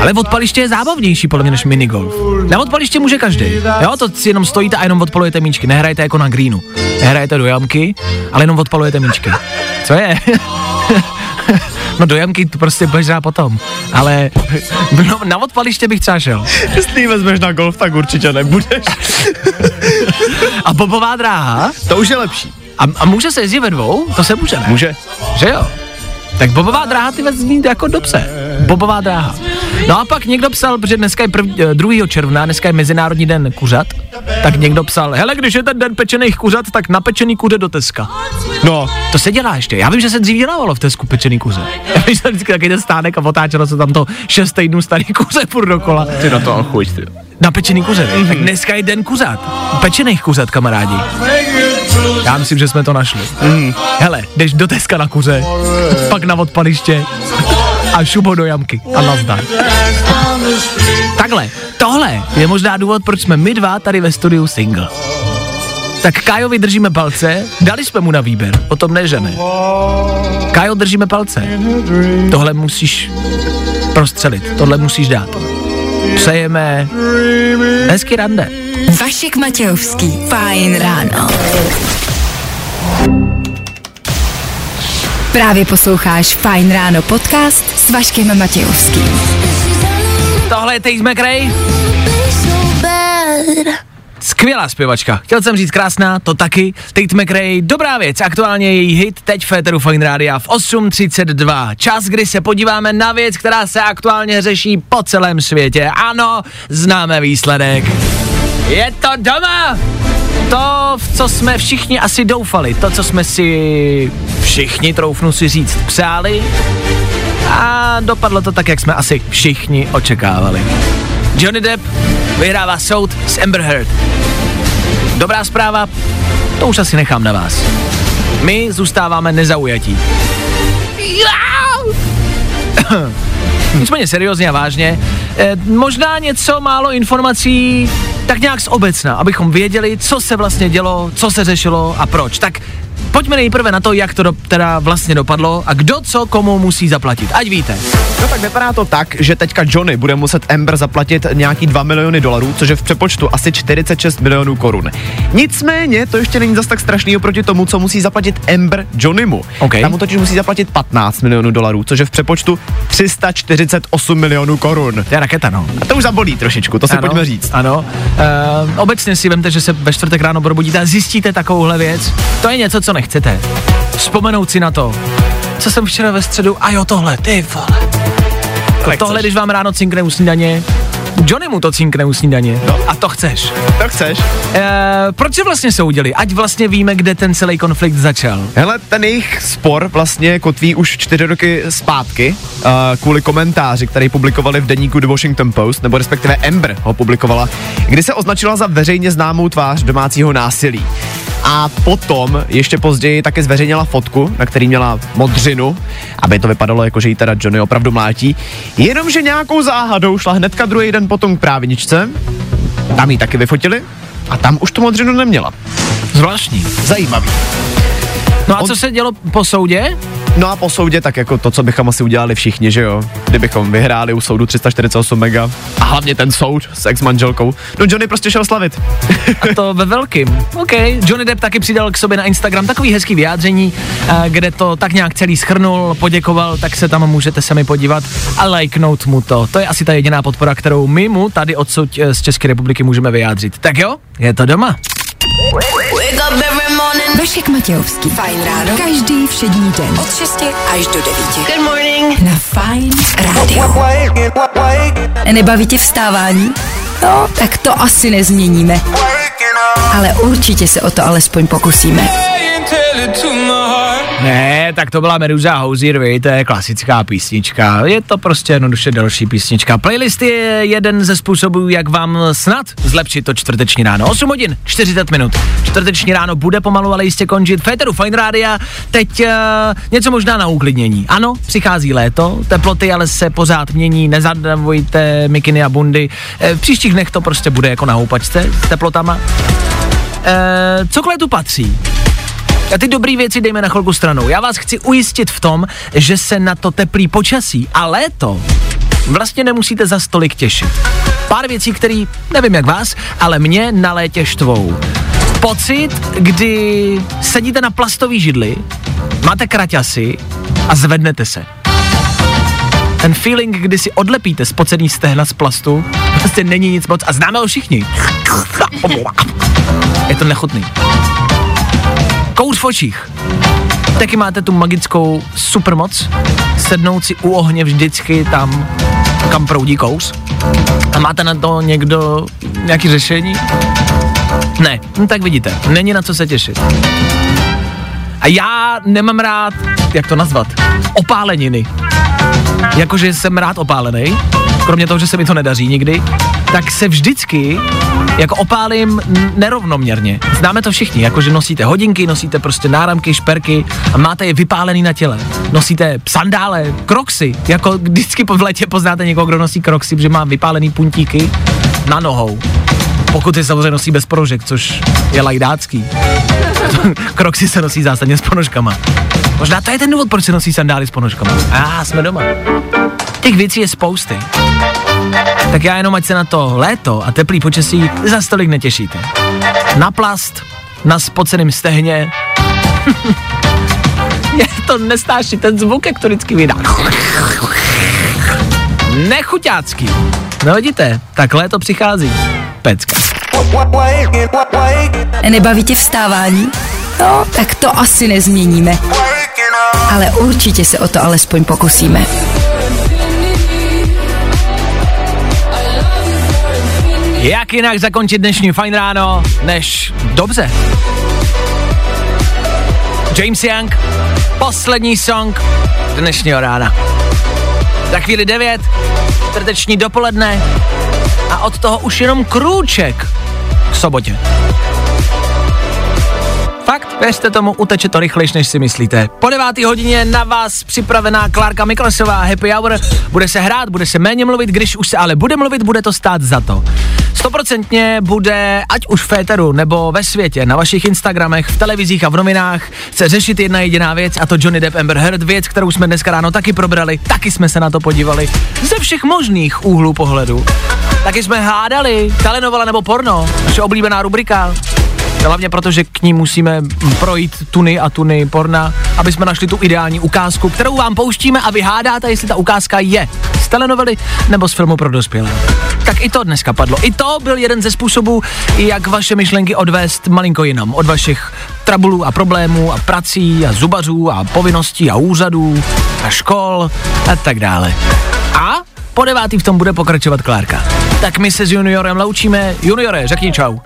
Ale odpaliště je zábavnější podle mě než minigolf. Na odpaliště může každý. Jo, to si jenom stojíte a jenom odpalujete míčky. Nehrajete jako na greenu. Nehrajete do jamky, ale jenom odpalujete míčky. Co je? No do jamky to prostě budeš potom. Ale no, na odpaliště bych třeba šel. Jestli ji vezmeš na golf, tak určitě nebudeš. A bobová dráha? To už je lepší. A, a může se jezdit ve dvou? To se může, ne? Může. Že jo? Tak bobová dráha ty vezmí jako dobře. Bobová dráha. No a pak někdo psal, protože dneska je prv, 2. června, dneska je Mezinárodní den kuřat, tak někdo psal, hele, když je ten den pečených kuřat, tak napečený kuře do Teska. No, To se dělá ještě. Já vím, že se dřív dělávalo v Tesku pečený kuře. Já vím, že jsem vždycky taky ten stánek a otáčelo se tam to 6 týdnů starý kuře furt dokola. ty na to chuť, ty. Na pečený kuře. Mm-hmm. Tak dneska je den kuřat. Pečených kuřat, kamarádi. Já myslím, že jsme to našli. Mm. Hele, jdeš do Teska na kuře, pak na odpaliště a šubo do jamky a nazdar. Takhle, tohle je možná důvod, proč jsme my dva tady ve studiu single. Tak Kájovi držíme palce, dali jsme mu na výběr, o tom ne, že ne. Kájo, držíme palce. Tohle musíš prostřelit, tohle musíš dát. Přejeme hezky rande. Vašek Matějovský. Fajn ráno. Právě posloucháš Fajn ráno podcast s Vaškem Matějovským. Tohle je Tate McRae. Skvělá zpěvačka. Chtěl jsem říct krásná, to taky. Tate McRae, dobrá věc. Aktuálně její hit teď v Féteru Fine Rádia v 8.32. Čas, kdy se podíváme na věc, která se aktuálně řeší po celém světě. Ano, známe výsledek. Je to doma! To, v co jsme všichni asi doufali, to, co jsme si všichni, troufnu si říct, přáli a dopadlo to tak, jak jsme asi všichni očekávali. Johnny Depp vyhrává soud s Amber Heard. Dobrá zpráva, to už asi nechám na vás. My zůstáváme nezaujatí. Nicméně seriózně a vážně, eh, možná něco málo informací tak nějak z obecna, abychom věděli, co se vlastně dělo, co se řešilo a proč. Tak pojďme nejprve na to, jak to do, teda vlastně dopadlo a kdo co komu musí zaplatit. Ať víte. No tak vypadá to tak, že teďka Johnny bude muset Amber zaplatit nějaký 2 miliony dolarů, což je v přepočtu asi 46 milionů korun. Nicméně to ještě není zas tak strašný oproti tomu, co musí zaplatit Amber Johnnymu. OK. Tam mu totiž musí zaplatit 15 milionů dolarů, což je v přepočtu 348 milionů korun. To je raketa, no. A to už zabolí trošičku, to si pojďme říct. Ano. Uh, obecně si vemte, že se ve čtvrtek ráno probudíte a zjistíte takovouhle věc. To je něco, co nechcete. Vzpomenout si na to, co jsem včera ve středu, a jo tohle, ty vole. Jako tohle, když vám ráno cinkne u snídaně, Johnny mu to cinkne u snídaně. No. A to chceš. To chceš? E, proč se vlastně soudili? Ať vlastně víme, kde ten celý konflikt začal. Hele, ten jejich spor vlastně kotví už čtyři roky zpátky uh, kvůli komentáři, který publikovali v deníku The Washington Post, nebo respektive Amber ho publikovala, kdy se označila za veřejně známou tvář domácího násilí. A potom ještě později také zveřejnila fotku, na který měla modřinu, aby to vypadalo jako, že jí teda Johnny opravdu mlátí. Jenomže nějakou záhadou šla hnedka druhý den potom k právničce, tam ji taky vyfotili a tam už tu modřinu neměla. Zvláštní. Zajímavý. No a On- co se dělo po soudě? No a po soudě tak jako to, co bychom asi udělali všichni, že jo? Kdybychom vyhráli u soudu 348 mega a hlavně ten soud s ex-manželkou. No Johnny prostě šel slavit. A to ve velkým. OK. Johnny Depp taky přidal k sobě na Instagram takový hezký vyjádření, eh, kde to tak nějak celý schrnul, poděkoval, tak se tam můžete sami podívat a lajknout mu to. To je asi ta jediná podpora, kterou my mu tady odsud eh, z České republiky můžeme vyjádřit. Tak jo, je to doma. Vašek Matějovský. Fajn ráno. Každý všední den. Od 6 až do 9. Good morning. Na Fajn rádio. Nebaví tě vstávání? No, tak to asi nezměníme. Ale určitě se o to alespoň pokusíme. Ne, tak to byla Meduza Housier, vy, to je klasická písnička. Je to prostě jednoduše další písnička. Playlist je jeden ze způsobů, jak vám snad zlepšit to čtvrteční ráno. 8 hodin, 40 minut. Čtvrteční ráno bude pomalu, ale jistě končit. Féteru Fine Rádia, teď uh, něco možná na uklidnění. Ano, přichází léto, teploty ale se pořád mění, nezadavujte mikiny a bundy. Eh, v příštích dnech to prostě bude jako na houpačce s teplotama. Eh, co k létu patří? A ty dobré věci dejme na chvilku stranou. Já vás chci ujistit v tom, že se na to teplý počasí a léto vlastně nemusíte za stolik těšit. Pár věcí, které, nevím jak vás, ale mě na létě štvou. Pocit, kdy sedíte na plastový židli, máte kraťasy a zvednete se. Ten feeling, kdy si odlepíte spocený stehna z plastu, prostě není nic moc a známe ho všichni. Je to nechutný kouř v očích. Taky máte tu magickou supermoc, sednout si u ohně vždycky tam kam proudí kous. A máte na to někdo nějaký řešení? Ne, no tak vidíte, není na co se těšit. A já nemám rád, jak to nazvat, opáleniny. Jakože jsem rád opálený, kromě toho, že se mi to nedaří nikdy, tak se vždycky jako opálím nerovnoměrně. Známe to všichni, jakože nosíte hodinky, nosíte prostě náramky, šperky a máte je vypálený na těle. Nosíte sandále, kroksy, jako vždycky po v létě poznáte někoho, kdo nosí kroksy, že má vypálený puntíky na nohou. Pokud je samozřejmě nosí bez ponožek, což je lajdácký. Kroksy se nosí zásadně s ponožkama. Možná to je ten důvod, proč se nosí sandály s ponožkama. A ah, jsme doma. Těch věcí je spousty. Tak já jenom, ať se na to léto a teplý počasí za stolik netěšíte. Na plast, na spoceném stehně. je to nestáší ten zvuk, jak to vždycky vydá. Nechuťácký. No vidíte, tak léto přichází. Pecka. Nebaví tě vstávání? No, tak to asi nezměníme. Ale určitě se o to alespoň pokusíme. Jak jinak zakončit dnešní fajn ráno, než dobře. James Young, poslední song dnešního rána. Za chvíli 9, čtvrteční dopoledne a od toho už jenom krůček k sobotě. Věřte tomu, uteče to rychlejš, než si myslíte. Po devátý hodině na vás připravená Klárka Miklasová Happy Hour. Bude se hrát, bude se méně mluvit, když už se ale bude mluvit, bude to stát za to. Stoprocentně bude, ať už v Féteru nebo ve světě, na vašich Instagramech, v televizích a v novinách, se řešit jedna jediná věc, a to Johnny Depp Amber Heard, věc, kterou jsme dneska ráno taky probrali, taky jsme se na to podívali, ze všech možných úhlů pohledu. Taky jsme hádali, telenovala nebo porno, naše oblíbená rubrika. Hlavně proto, že k ní musíme projít tuny a tuny porna, aby jsme našli tu ideální ukázku, kterou vám pouštíme a vy hádáte, jestli ta ukázka je z telenovely nebo z filmu pro dospělé. Tak i to dneska padlo. I to byl jeden ze způsobů, jak vaše myšlenky odvést malinko jinam. Od vašich trabulů a problémů a prací a zubařů a povinností a úřadů a škol a tak dále. A po devátý v tom bude pokračovat Klárka. Tak my se s juniorem loučíme. Juniore, řekni čau.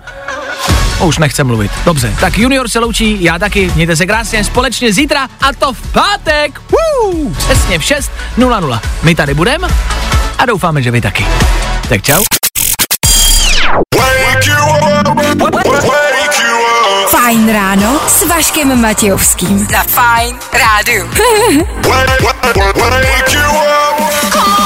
Už nechce mluvit. Dobře, tak junior se loučí, já taky. Mějte se krásně společně zítra a to v pátek. Woo! Přesně v 6.00. My tady budeme a doufáme, že vy taky. Tak čau. Fajn ráno s Vaškem Matějovským. Na Fajn rádu. Wake you